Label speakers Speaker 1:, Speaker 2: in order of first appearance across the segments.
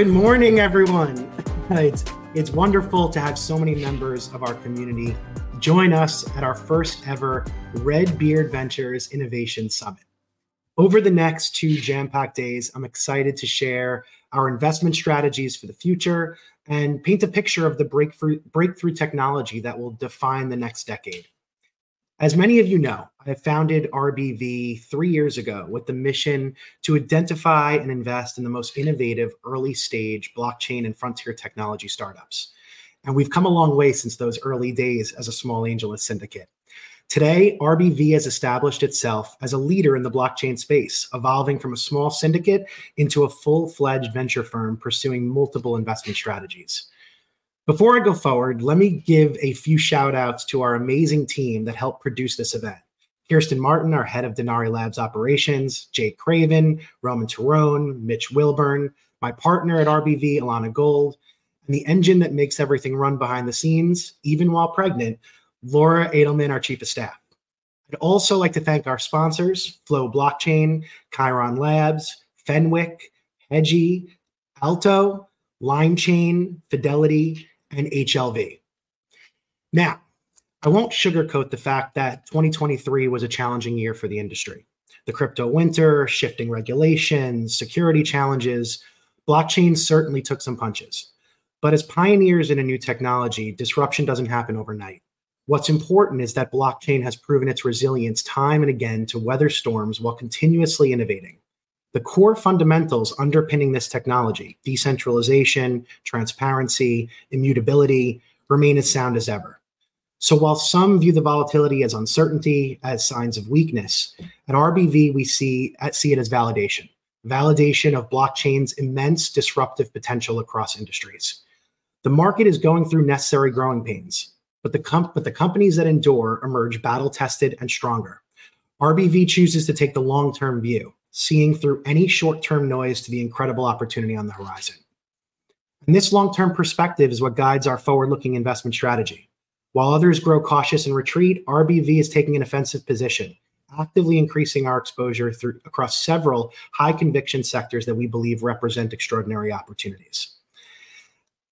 Speaker 1: Good morning, everyone. It's, it's wonderful to have so many members of our community join us at our first ever Red Beard Ventures Innovation Summit. Over the next two jam packed days, I'm excited to share our investment strategies for the future and paint a picture of the breakthrough, breakthrough technology that will define the next decade. As many of you know, I founded RBV three years ago with the mission to identify and invest in the most innovative early stage blockchain and frontier technology startups. And we've come a long way since those early days as a small angel syndicate. Today, RBV has established itself as a leader in the blockchain space, evolving from a small syndicate into a full fledged venture firm pursuing multiple investment strategies. Before I go forward, let me give a few shout outs to our amazing team that helped produce this event. Kirsten Martin, our head of Denarii Labs operations, Jake Craven, Roman Tyrone, Mitch Wilburn, my partner at RBV, Alana Gold, and the engine that makes everything run behind the scenes, even while pregnant, Laura Edelman, our chief of staff. I'd also like to thank our sponsors, Flow Blockchain, Kairon Labs, Fenwick, Hedgey, Alto, LimeChain, Fidelity, and HLV. Now, I won't sugarcoat the fact that 2023 was a challenging year for the industry. The crypto winter, shifting regulations, security challenges, blockchain certainly took some punches. But as pioneers in a new technology, disruption doesn't happen overnight. What's important is that blockchain has proven its resilience time and again to weather storms while continuously innovating. The core fundamentals underpinning this technology, decentralization, transparency, immutability, remain as sound as ever. So while some view the volatility as uncertainty, as signs of weakness, at RBV we see, uh, see it as validation. Validation of blockchain's immense disruptive potential across industries. The market is going through necessary growing pains, but the, com- but the companies that endure emerge battle tested and stronger. RBV chooses to take the long term view, seeing through any short term noise to the incredible opportunity on the horizon. And this long term perspective is what guides our forward looking investment strategy. While others grow cautious and retreat, RBV is taking an offensive position, actively increasing our exposure through, across several high conviction sectors that we believe represent extraordinary opportunities.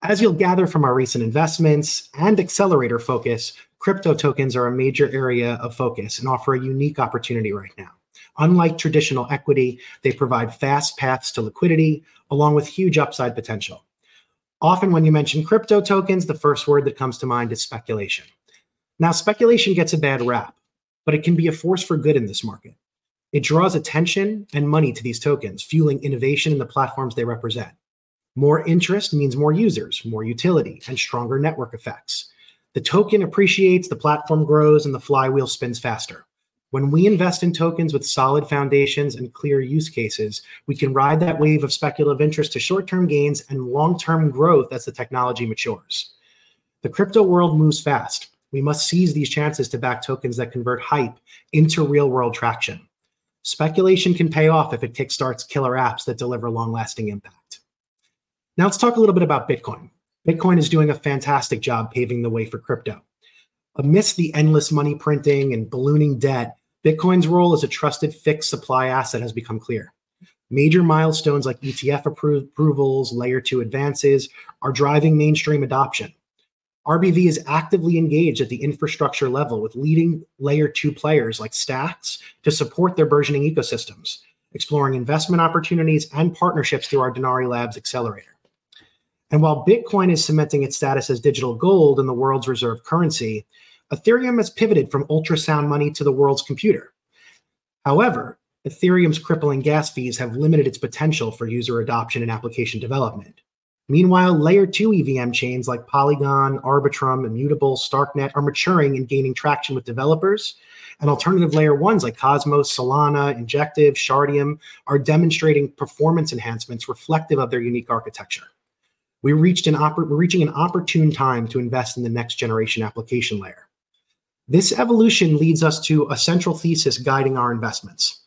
Speaker 1: As you'll gather from our recent investments and accelerator focus, crypto tokens are a major area of focus and offer a unique opportunity right now. Unlike traditional equity, they provide fast paths to liquidity along with huge upside potential. Often, when you mention crypto tokens, the first word that comes to mind is speculation. Now, speculation gets a bad rap, but it can be a force for good in this market. It draws attention and money to these tokens, fueling innovation in the platforms they represent. More interest means more users, more utility, and stronger network effects. The token appreciates, the platform grows, and the flywheel spins faster. When we invest in tokens with solid foundations and clear use cases, we can ride that wave of speculative interest to short term gains and long term growth as the technology matures. The crypto world moves fast. We must seize these chances to back tokens that convert hype into real world traction. Speculation can pay off if it kickstarts killer apps that deliver long lasting impact. Now, let's talk a little bit about Bitcoin. Bitcoin is doing a fantastic job paving the way for crypto. Amidst the endless money printing and ballooning debt, Bitcoin's role as a trusted fixed supply asset has become clear. Major milestones like ETF appro- approvals, layer two advances are driving mainstream adoption. RBV is actively engaged at the infrastructure level with leading layer two players like Stacks to support their burgeoning ecosystems, exploring investment opportunities and partnerships through our Denarii Labs accelerator. And while Bitcoin is cementing its status as digital gold and the world's reserve currency, Ethereum has pivoted from ultrasound money to the world's computer. However, Ethereum's crippling gas fees have limited its potential for user adoption and application development. Meanwhile, layer 2 EVM chains like Polygon, Arbitrum, Immutable, Starknet are maturing and gaining traction with developers. And alternative layer ones like Cosmos, Solana, Injective, Shardeum are demonstrating performance enhancements reflective of their unique architecture. We reached an oppor- we're reaching an opportune time to invest in the next generation application layer. This evolution leads us to a central thesis guiding our investments.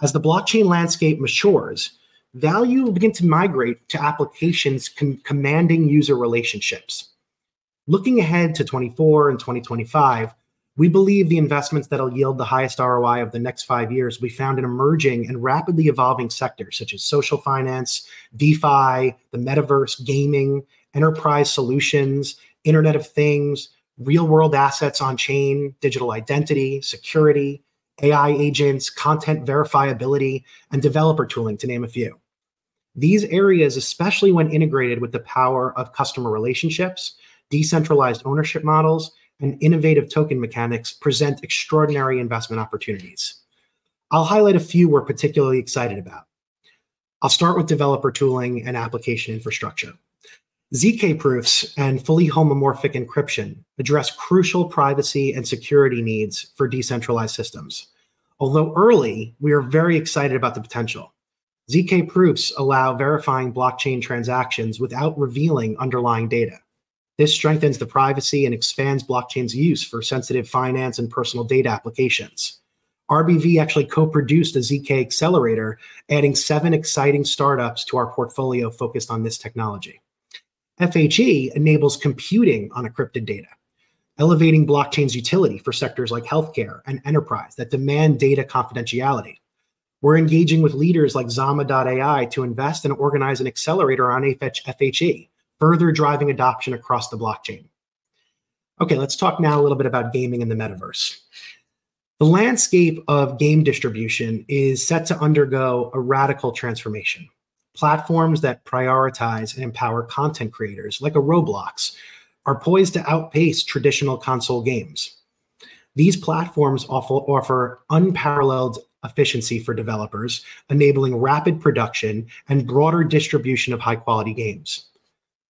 Speaker 1: As the blockchain landscape matures, value will begin to migrate to applications com- commanding user relationships. Looking ahead to 24 and 2025, We believe the investments that'll yield the highest ROI of the next five years will be found in emerging and rapidly evolving sectors such as social finance, DeFi, the metaverse, gaming, enterprise solutions, Internet of Things, real world assets on chain, digital identity, security, AI agents, content verifiability, and developer tooling, to name a few. These areas, especially when integrated with the power of customer relationships, decentralized ownership models, and innovative token mechanics, present extraordinary investment opportunities. I'll highlight a few we're particularly excited about. I'll start with developer tooling and application infrastructure. ZK proofs and fully homomorphic encryption address crucial privacy and security needs for decentralized systems. Although early, we are very excited about the potential. ZK proofs allow verifying blockchain transactions without revealing underlying data. This strengthens the privacy and expands blockchain's use for sensitive finance and personal data applications. RBV actually co produced a ZK accelerator, adding seven exciting startups to our portfolio focused on this technology. FHE enables computing on encrypted data, elevating blockchain's utility for sectors like healthcare and enterprise that demand data confidentiality. We're engaging with leaders like Zama.ai to invest and organize an accelerator on FHE, further driving adoption across the blockchain. Okay, let's talk now a little bit about gaming in the metaverse. The landscape of game distribution is set to undergo a radical transformation platforms that prioritize and empower content creators, like a Roblox, are poised to outpace traditional console games. These platforms offer, unparalleled efficiency for developers, enabling rapid production and broader distribution of high quality games.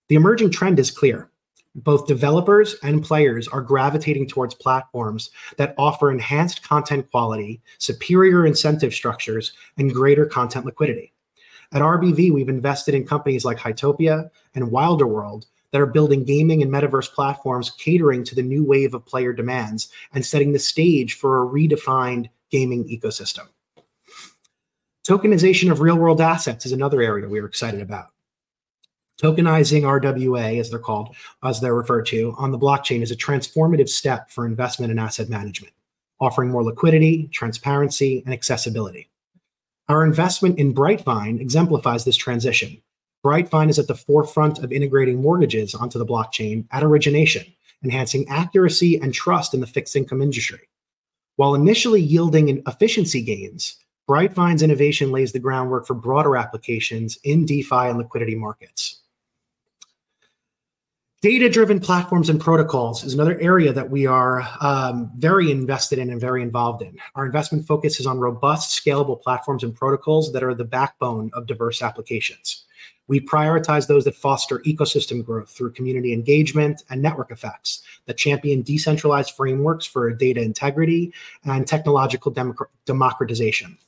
Speaker 1: The emerging trend is clear. Both developers and players are gravitating towards platforms that offer enhanced content quality, superior incentive structures, and greater content liquidity. At RBV, we've invested in companies like Hytopia and Wilder World that are building gaming and metaverse platforms catering to the new wave of player demands and setting the stage for a redefined gaming ecosystem. Tokenization of real world assets is another area we are excited about. Tokenizing RWA, as they're called, as they're referred to, on the blockchain is a transformative step for investment and asset management, offering more liquidity, transparency, and accessibility. Our investment in Brightvine exemplifies this transition. Brightvine is at the forefront of integrating mortgages onto the blockchain at origination, enhancing accuracy and trust in the fixed income industry. While initially yielding efficiency gains, Brightvine's innovation lays the groundwork for broader applications in DeFi and liquidity markets. Data driven platforms and protocols is another area that we are um, very invested in and very involved in. Our investment focus is on robust, scalable platforms and protocols that are the backbone of diverse applications. We prioritize those that foster ecosystem growth through community engagement and network effects, that champion decentralized frameworks for data integrity and technological democratization.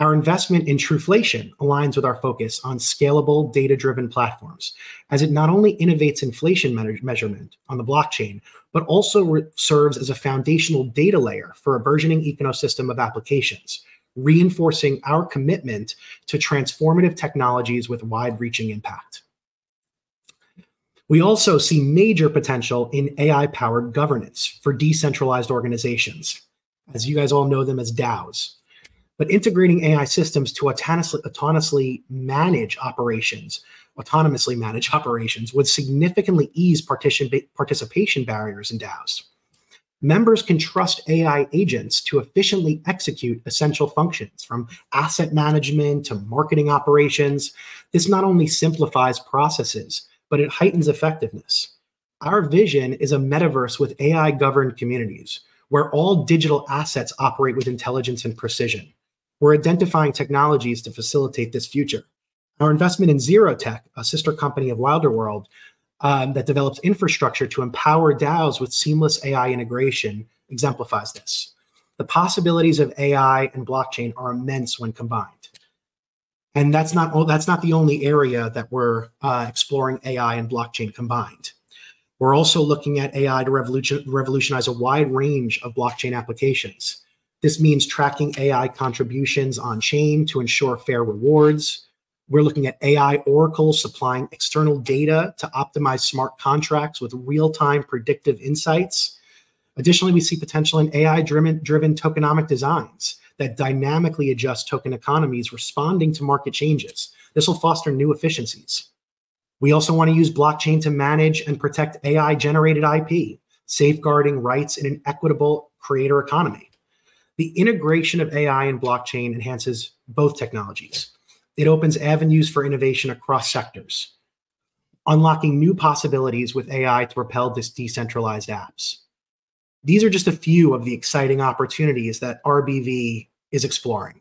Speaker 1: Our investment in Truflation aligns with our focus on scalable, data driven platforms, as it not only innovates inflation measurement on the blockchain, but also re- serves as a foundational data layer for a burgeoning ecosystem of applications, reinforcing our commitment to transformative technologies with wide reaching impact. We also see major potential in AI powered governance for decentralized organizations. As you guys all know them as DAOs, but integrating AI systems to autonomously, autonomously manage operations, autonomously manage operations would significantly ease partition, participation barriers in DAOs. Members can trust AI agents to efficiently execute essential functions from asset management to marketing operations. This not only simplifies processes, but it heightens effectiveness. Our vision is a metaverse with AI governed communities where all digital assets operate with intelligence and precision. We're identifying technologies to facilitate this future. Our investment in Zerotech, a sister company of Wilder World, um, that develops infrastructure to empower DAOs with seamless AI integration, exemplifies this. The possibilities of AI and blockchain are immense when combined. And that's not that's not the only area that we're uh, exploring AI and blockchain combined. We're also looking at AI to revolution, revolutionize a wide range of blockchain applications. This means tracking AI contributions on chain to ensure fair rewards. We're looking at AI oracles supplying external data to optimize smart contracts with real time predictive insights. Additionally, we see potential in AI driven, driven tokenomic designs that dynamically adjust token economies responding to market changes. This will foster new efficiencies. We also want to use blockchain to manage and protect AI generated IP, safeguarding rights in an equitable creator economy. The integration of AI and blockchain enhances both technologies. It opens avenues for innovation across sectors, unlocking new possibilities with AI to propel this decentralized apps. These are just a few of the exciting opportunities that RBV is exploring.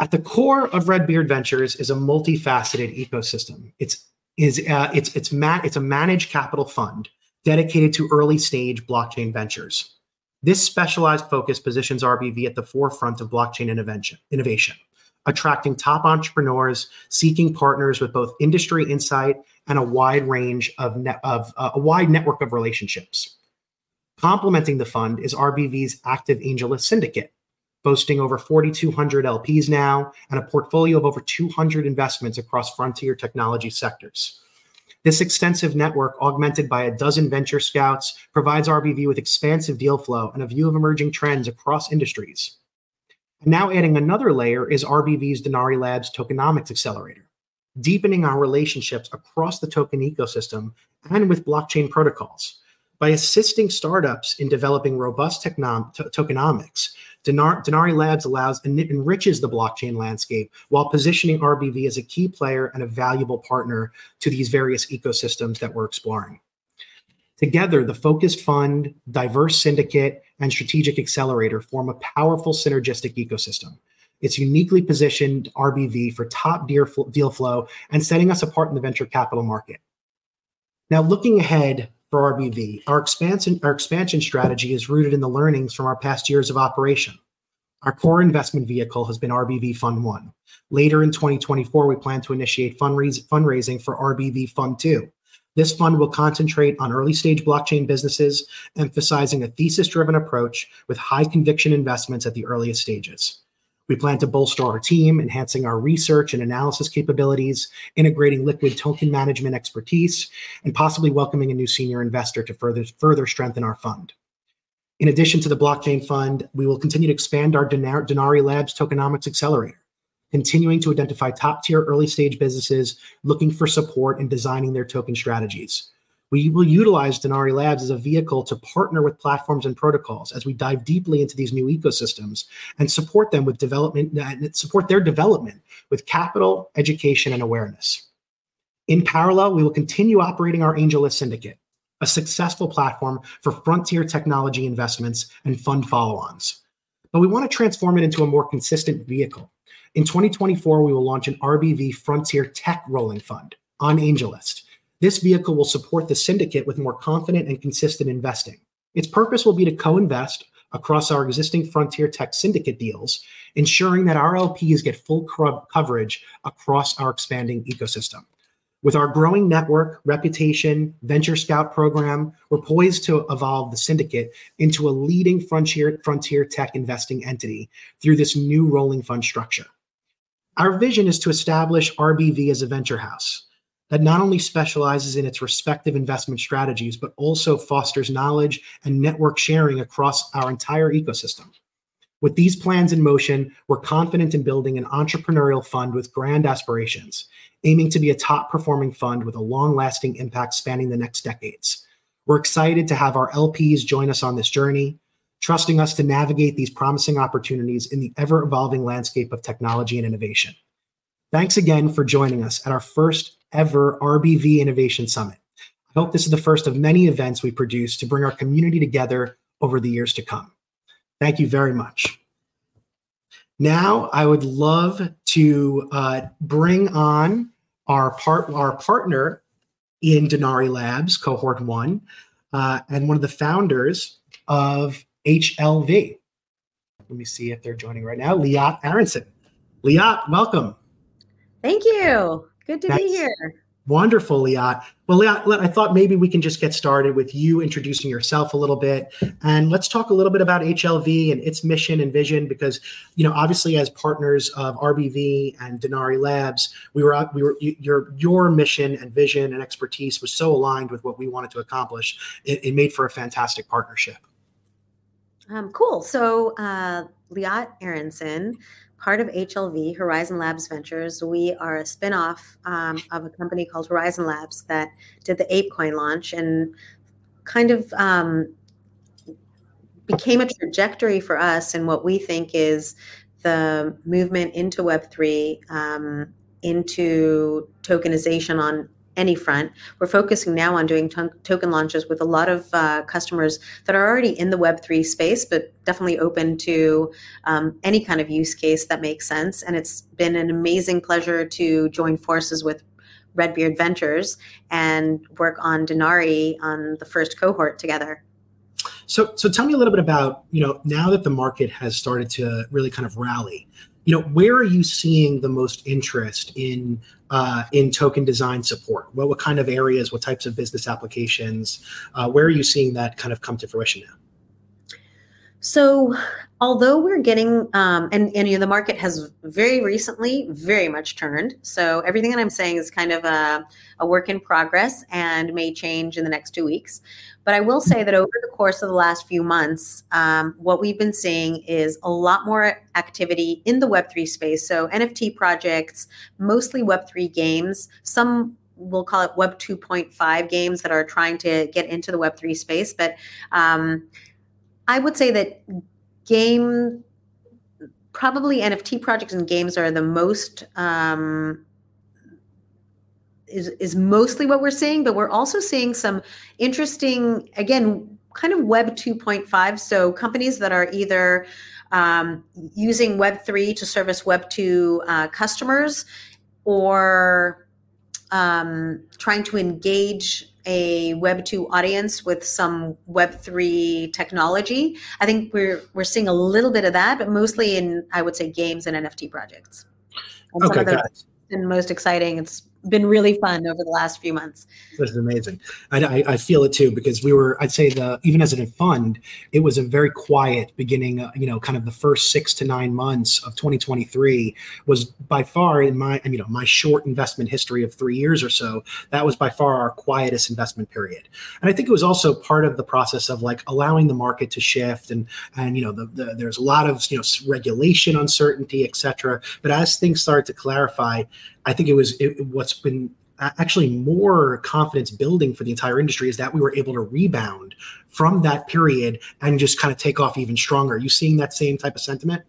Speaker 1: At the core of Red Beard Ventures is a multifaceted ecosystem. It's is uh, it's it's ma- it's a managed capital fund dedicated to early stage blockchain ventures. This specialized focus positions RBV at the forefront of blockchain innovation, attracting top entrepreneurs seeking partners with both industry insight and a wide range of, of uh, a wide network of relationships. Complementing the fund is RBV's active AngelList syndicate, boasting over 4,200 LPs now and a portfolio of over 200 investments across frontier technology sectors. This extensive network, augmented by a dozen venture scouts, provides RBV with expansive deal flow and a view of emerging trends across industries. Now, adding another layer is RBV's Denarii Labs Tokenomics Accelerator, deepening our relationships across the token ecosystem and with blockchain protocols. By assisting startups in developing robust technom- tokenomics, Denar- Denarii Labs allows and enriches the blockchain landscape while positioning RBV as a key player and a valuable partner to these various ecosystems that we're exploring. Together, the focused fund, diverse syndicate, and strategic accelerator form a powerful synergistic ecosystem. It's uniquely positioned RBV for top deal flow and setting us apart in the venture capital market. Now, looking ahead for RBV. Our expansion, our expansion strategy is rooted in the learnings from our past years of operation. Our core investment vehicle has been RBV Fund 1. Later in 2024, we plan to initiate fundraising for RBV Fund 2. This fund will concentrate on early stage blockchain businesses, emphasizing a thesis driven approach with high conviction investments at the earliest stages. We plan to bolster our team, enhancing our research and analysis capabilities, integrating liquid token management expertise, and possibly welcoming a new senior investor to further, further strengthen our fund. In addition to the blockchain fund, we will continue to expand our Denarii Labs tokenomics accelerator, continuing to identify top tier early stage businesses looking for support in designing their token strategies. We will utilize Denarii Labs as a vehicle to partner with platforms and protocols as we dive deeply into these new ecosystems and support them with development, and support their development with capital, education, and awareness. In parallel, we will continue operating our AngelList Syndicate, a successful platform for frontier technology investments and fund follow ons. But we want to transform it into a more consistent vehicle. In 2024, we will launch an RBV Frontier Tech Rolling Fund on AngelList this vehicle will support the syndicate with more confident and consistent investing. Its purpose will be to co invest across our existing Frontier Tech syndicate deals, ensuring that our LPs get full coverage across our expanding ecosystem. With our growing network, reputation, venture scout program, we're poised to evolve the syndicate into a leading frontier, frontier tech investing entity through this new rolling fund structure. Our vision is to establish RBV as a venture house, that not only specializes in its respective investment strategies, but also fosters knowledge and network sharing across our entire ecosystem. With these plans in motion, we're confident in building an entrepreneurial fund with grand aspirations, aiming to be a top performing fund with a long lasting impact spanning the next decades. We're excited to have our LPs join us on this journey, trusting us to navigate these promising opportunities in the ever evolving landscape of technology and innovation. Thanks again for joining us at our first ever RBV Innovation Summit. I hope this is the first of many events we produce to bring our community together over the years to come. Thank you very much. Now, I would love to uh, bring on our part our partner in Denarii Labs, cohort one, uh, and one of the founders of HLV. Let me see if they're joining right now. Liat Aaronson. Liat, welcome.
Speaker 2: Thank you. Good to nice. be here.
Speaker 1: Wonderful, Liat. Well, Liat, I thought maybe we can just get started with you introducing yourself a little bit, and let's talk a little bit about HLV and its mission and vision. Because you know, obviously, as partners of RBV and Denarii Labs, we were we were your your mission and vision and expertise was so aligned with what we wanted to accomplish. It, it made for a fantastic partnership.
Speaker 2: Um, cool. So, uh, Liat Aaronson part of HLV, Horizen Labs Ventures. We are a spinoff um, of a company called Horizon Labs that did the ApeCoin launch and kind of um, became a trajectory for us in what we think is the movement into Web3, um, into tokenization on any front. We're focusing now on doing to- token launches with a lot of uh, customers that are already in the Web3 space, but definitely open to um, any kind of use case that makes sense. And it's been an amazing pleasure to join forces with Red Beard Ventures and work on Denarii on the first cohort together.
Speaker 1: So, so tell me a little bit about you know now that the market has started to really kind of rally you know where are you seeing the most interest in uh, in token design support? What, what kind of areas what types of business applications uh, where are you seeing that kind of come to fruition now
Speaker 2: so although we're getting um, and, and you know the market has very recently very much turned. So everything that i'm saying is kind of a, a work in progress and may change in the next two weeks. But i will say that over the course of the last few months um, what we've been seeing is a lot more activity in the web3 space. So nft projects mostly web3 games. Some we'll call it web 2.5 games that are trying to get into the web3 space. But um, i would say that game probably nft projects and games are the most um, is, is mostly what we're seeing but we're also seeing some interesting again kind of web 2.5 so companies that are either um, using web 3 to service web 2 uh, customers or um, trying to engage a Web two audience with some Web three technology. I think we're we're seeing a little bit of that, but mostly in I would say games and NFT projects. And
Speaker 1: okay, got it.
Speaker 2: And most exciting. It's been really fun over the last few months.
Speaker 1: This is amazing. I, I, I, feel it too because we were, I'd say the even as a fund, it was a very quiet beginning. Uh, you know, kind of the first six to nine months of 2023 was by far in my, you know, my short investment history of three years or so. That was by far our quietest investment period, and I think it was also part of the process of like allowing the market to shift and and you know the, the there's a lot of you know regulation uncertainty, etc. But as things started to clarify, I think it was it, what's been actually more confidence building for the entire industry is that we were able to rebound from that period and just kind of take off even stronger. Are you seeing that same type of sentiment?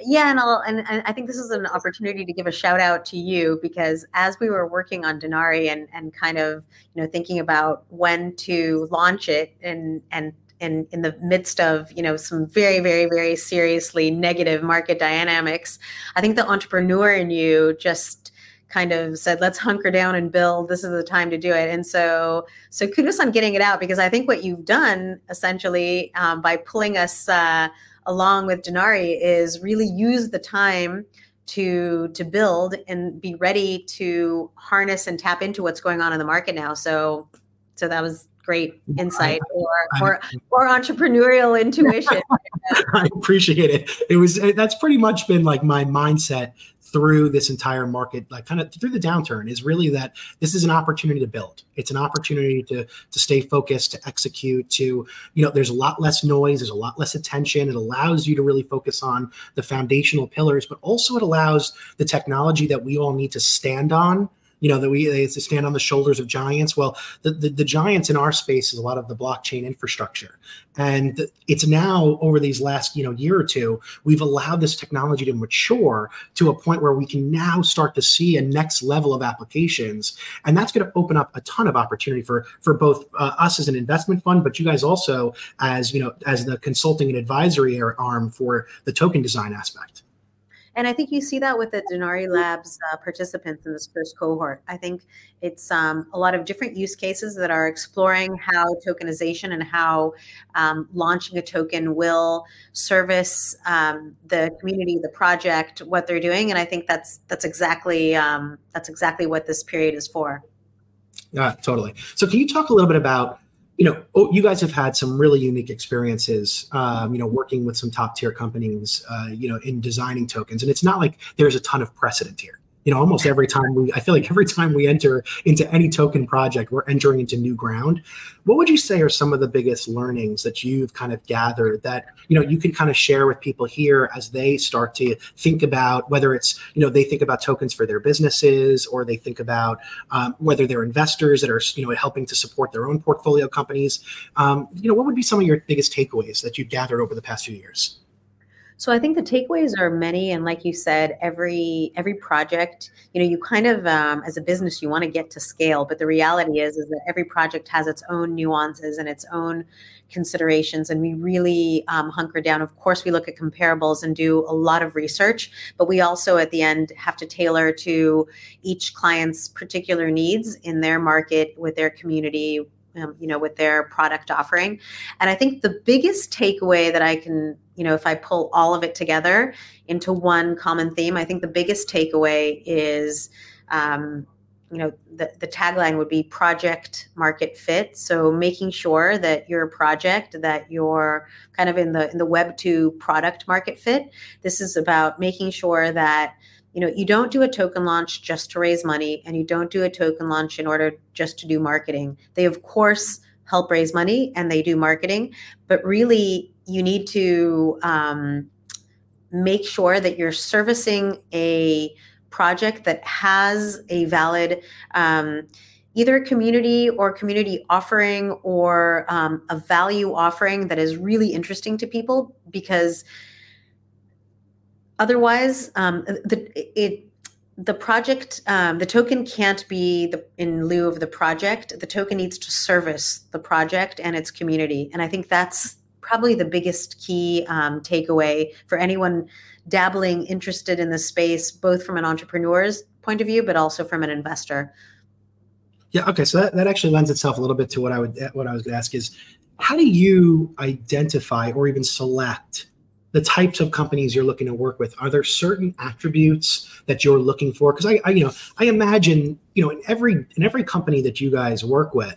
Speaker 2: Yeah, and, I'll, and, and I think this is an opportunity to give a shout out to you because as we were working on Denarii and and kind of you know thinking about when to launch it and and in, in the midst of you know some very very very seriously negative market dynamics i think the entrepreneur in you just kind of said let's hunker down and build. This is the time to do it. And so so kudos on getting it out because i think what you've done essentially um, by pulling us uh, along with denarii is really use the time to to build and be ready to harness and tap into what's going on in the market now. So so that was great insight or or, or entrepreneurial intuition.
Speaker 1: I appreciate it. It was that's pretty much been like my mindset through this entire market, like kind of through the downturn, is really that this is an opportunity to build. It's an opportunity to to stay focused, to execute. To you know, there's a lot less noise, there's a lot less attention. It allows you to really focus on the foundational pillars, but also it allows the technology that we all need to stand on you know that we they stand on the shoulders of giants. Well the, the, the giants in our space is a lot of the blockchain infrastructure. And it's now over these last you know year or two we've allowed this technology to mature to a point where we can now start to see a next level of applications. And that's going to open up a ton of opportunity for for both uh, us as an investment fund but you guys also as you know as the consulting and advisory arm for the token design aspect
Speaker 2: and I think you see that with the Denarii Labs uh, participants in this first cohort. I think it's um, a lot of different use cases that are exploring how tokenization and how um, launching a token will service um, the community, the project, what they're doing. And I think that's that's exactly um, that's exactly what this period is for.
Speaker 1: Yeah, totally. So can you talk a little bit about you know, oh, you guys have had some really unique experiences, um, you know, working with some top tier companies, uh, you know, in designing tokens. And it's not like there's a ton of precedent here you know almost every time we i feel like every time we enter into any token project we're entering into new ground. What would you say are some of the biggest learnings that you've kind of gathered that you know you can kind of share with people here as they start to think about whether it's you know they think about tokens for their businesses or they think about um, whether they're investors that are you know helping to support their own portfolio companies? Um, you know what would be some of your biggest takeaways that you've gathered over the past few years
Speaker 2: so I think the takeaways are many, and like you said, every every project, you know, you kind of um, as a business, you want to get to scale, but the reality is is that every project has its own nuances and its own considerations, and we really um, hunker down. Of course, we look at comparables and do a lot of research, but we also at the end have to tailor to each client's particular needs in their market with their community um, you know, with their product offering. And I think the biggest takeaway that I can, you know, if I pull all of it together into one common theme, I think the biggest takeaway is, um, you know, the, the tagline would be project market fit. So making sure that your project, that you're kind of in the in the web two product market fit. This is about making sure that you know you don't do a token launch just to raise money and you don't do a token launch in order just to do marketing. They of course help raise money and they do marketing but really you need to um, make sure that you're servicing a project that has a valid um, either community or community offering or um, a value offering that is really interesting to people because Otherwise, um, the it the project um, the token can't be the, in lieu of the project. The token needs to service the project and its community, and I think that's probably the biggest key um, takeaway for anyone dabbling interested in the space, both from an entrepreneur's point of view, but also from an investor.
Speaker 1: Yeah. Okay. So that, that actually lends itself a little bit to what I would what I was going to ask is how do you identify or even select the types of companies you're looking to work with. Are there certain attributes that you're looking for? Because I, I, you know i imagine you know in every in every company that you guys work with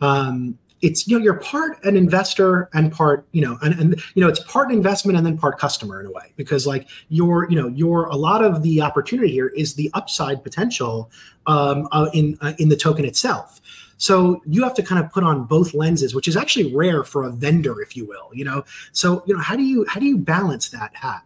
Speaker 1: um, it's you know you're part an investor and part you know and, and you know it's part investment and then part customer in a way. Because like your you know your a lot of the opportunity here is the upside potential um, uh, in uh, in the token itself so you have to kind of put on both lenses, which is actually rare for a vendor, if you will. You know, so you know how do you how do you balance that hat?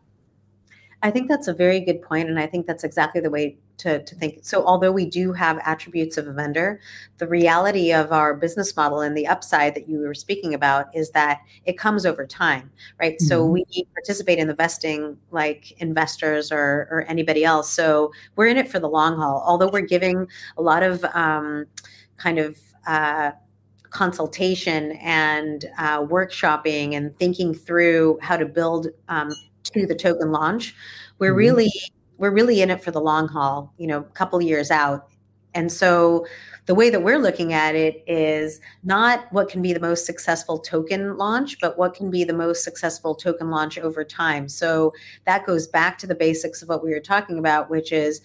Speaker 2: I think that's a very good point, and I think that's exactly the way to, to think. So, although we do have attributes of a vendor, the reality of our business model and the upside that you were speaking about is that it comes over time, right? Mm-hmm. So, we participate in the vesting like investors or, or anybody else. So, we're in it for the long haul. Although we're giving a lot of um, kind of uh, consultation and uh, workshopping and thinking through how to build um, to the token launch we're mm-hmm. really we're really in it for the long haul you know a couple years out and so the way that we're looking at it is not what can be the most successful token launch, but what can be the most successful token launch over time. So that goes back to the basics of what we were talking about, which is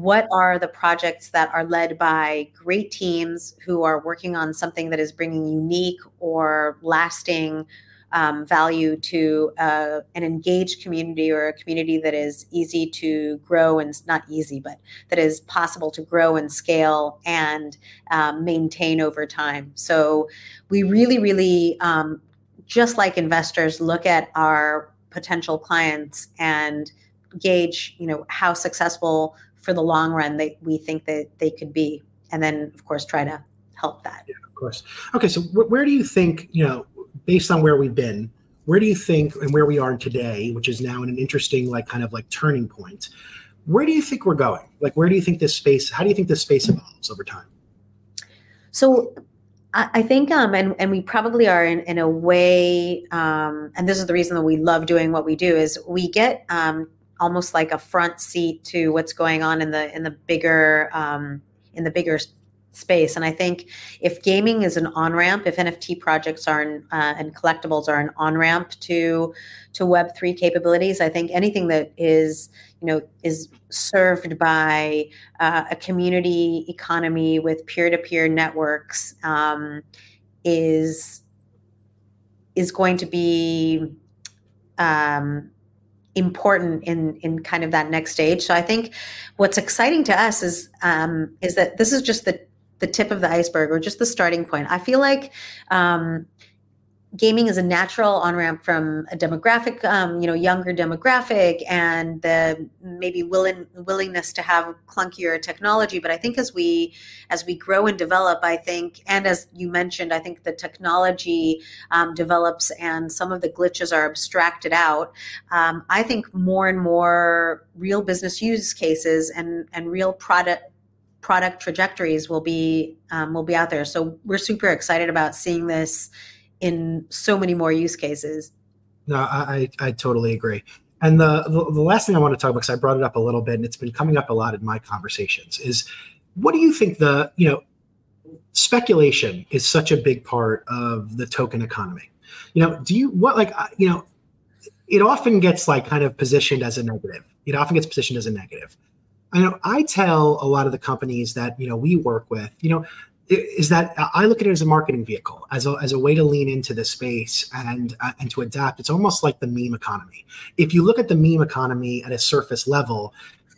Speaker 2: what are the projects that are led by great teams who are working on something that is bringing unique or lasting um, value to uh, an engaged community or a community that is easy to grow and not easy, but that is possible to grow and scale and um, maintain over time. So we really, really, um, just like investors, look at our potential clients and gauge, you know, how successful for the long run they, we think that they could be, and then of course try to help that.
Speaker 1: Yeah, of course. Okay, so where do you think you know? Based on where we've been, where do you think and where we are today, which is now in an interesting like kind of like turning point, where do you think we're going? Like where do you think this space, how do you think this space evolves over time?
Speaker 2: So I think, um, and and we probably are in, in a way, um, and this is the reason that we love doing what we do is we get um, almost like a front seat to what's going on in the in the bigger um, in the bigger space. And I think if gaming is an on ramp, if NFT projects are an, uh, and collectibles are an on ramp to to Web three capabilities, I think anything that is you know is served by uh, a community economy with peer to peer networks um, is is going to be um, important in in kind of that next stage. So I think what's exciting to us is um, is that this is just the the tip of the iceberg or just the starting point. I feel like um, gaming is a natural on ramp from a demographic, um, you know, younger demographic, and the maybe willing willingness to have clunkier technology. But I think as we as we grow and develop, I think, and as you mentioned, I think the technology um, develops and some of the glitches are abstracted out. Um, I think more and more real business use cases and and real product product trajectories will be um, will be out there. So we're super excited about seeing this in so many more use cases.
Speaker 1: No, I, I totally agree. And the, the, last thing I want to talk about, because I brought it up a little bit, and it's been coming up a lot in my conversations, is what do you think the you know speculation is such a big part of the token economy? You know, do you what like you know it often gets like kind of positioned as a negative. It often gets positioned as a negative. I know I tell a lot of the companies that you know we work with, you know, is that I look at it as a marketing vehicle, as a, as a way to lean into the space and uh, and to adapt. It's almost like the meme economy. If you look at the meme economy at a surface level,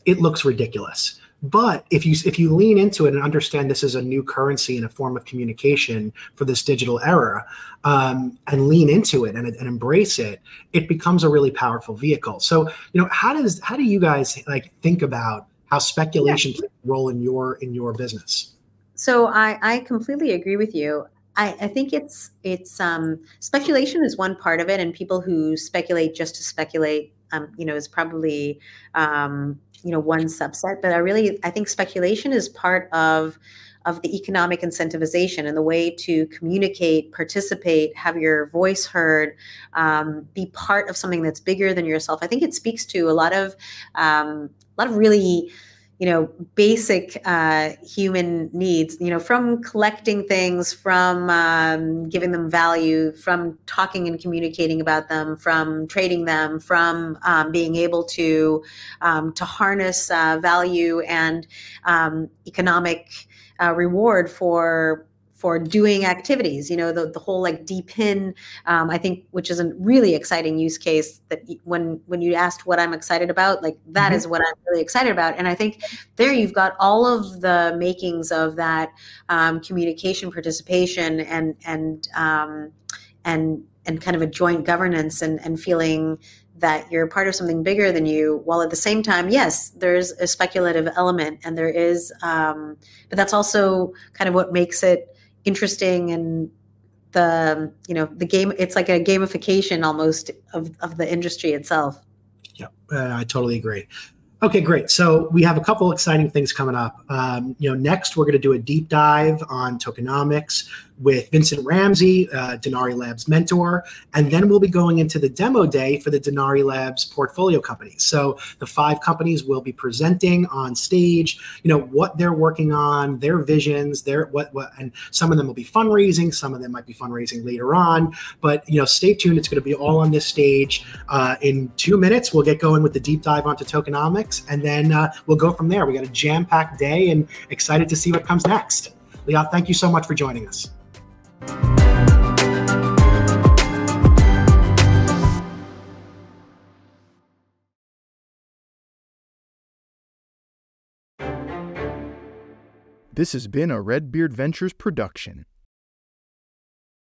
Speaker 1: it looks ridiculous. But if you if you lean into it and understand this is a new currency and a form of communication for this digital era, um, and lean into it and, and embrace it, it becomes a really powerful vehicle. So you know how does how do you guys like think about how speculation yeah. plays a role in your in your business?
Speaker 2: So I, I completely agree with you. I, I think it's it's um, speculation is one part of it, and people who speculate just to speculate, um, you know, is probably um, you know one subset. But I really I think speculation is part of of the economic incentivization and the way to communicate, participate, have your voice heard, um, be part of something that's bigger than yourself. I think it speaks to a lot of um, a lot of really you know basic uh, human needs you know from collecting things from um, giving them value from talking and communicating about them from trading them from um, being able to um, to harness uh, value and um, economic uh, reward for for doing activities you know the, the whole like DePIN um, i think which is a really exciting use case that when when you asked what i'm excited about like that mm-hmm. is what i'm really excited about and i think there you've got all of the makings of that um, communication participation and and um, and and kind of a joint governance and and feeling that you're part of something bigger than you while at the same time yes there's a speculative element and there is um, but that's also kind of what makes it interesting and the you know the game it's like a gamification almost of, of the industry itself.
Speaker 1: Yeah i totally agree. Okay great. So we have a couple exciting things coming up. Um, you know next we're going to do a deep dive on tokenomics with Vincent Ramsey, uh, Denarii Labs mentor, and then we'll be going into the demo day for the Denarii Labs portfolio companies. So the five companies will be presenting on stage, you know, what they're working on, their visions, their what what, and some of them will be fundraising, some of them might be fundraising later on. But you know, stay tuned; it's going to be all on this stage. Uh, in two minutes, we'll get going with the deep dive onto tokenomics, and then uh, we'll go from there. We got a jam-packed day, and excited to see what comes next. Liat, thank you so much for joining us.
Speaker 3: This has been a Red Beard Ventures production.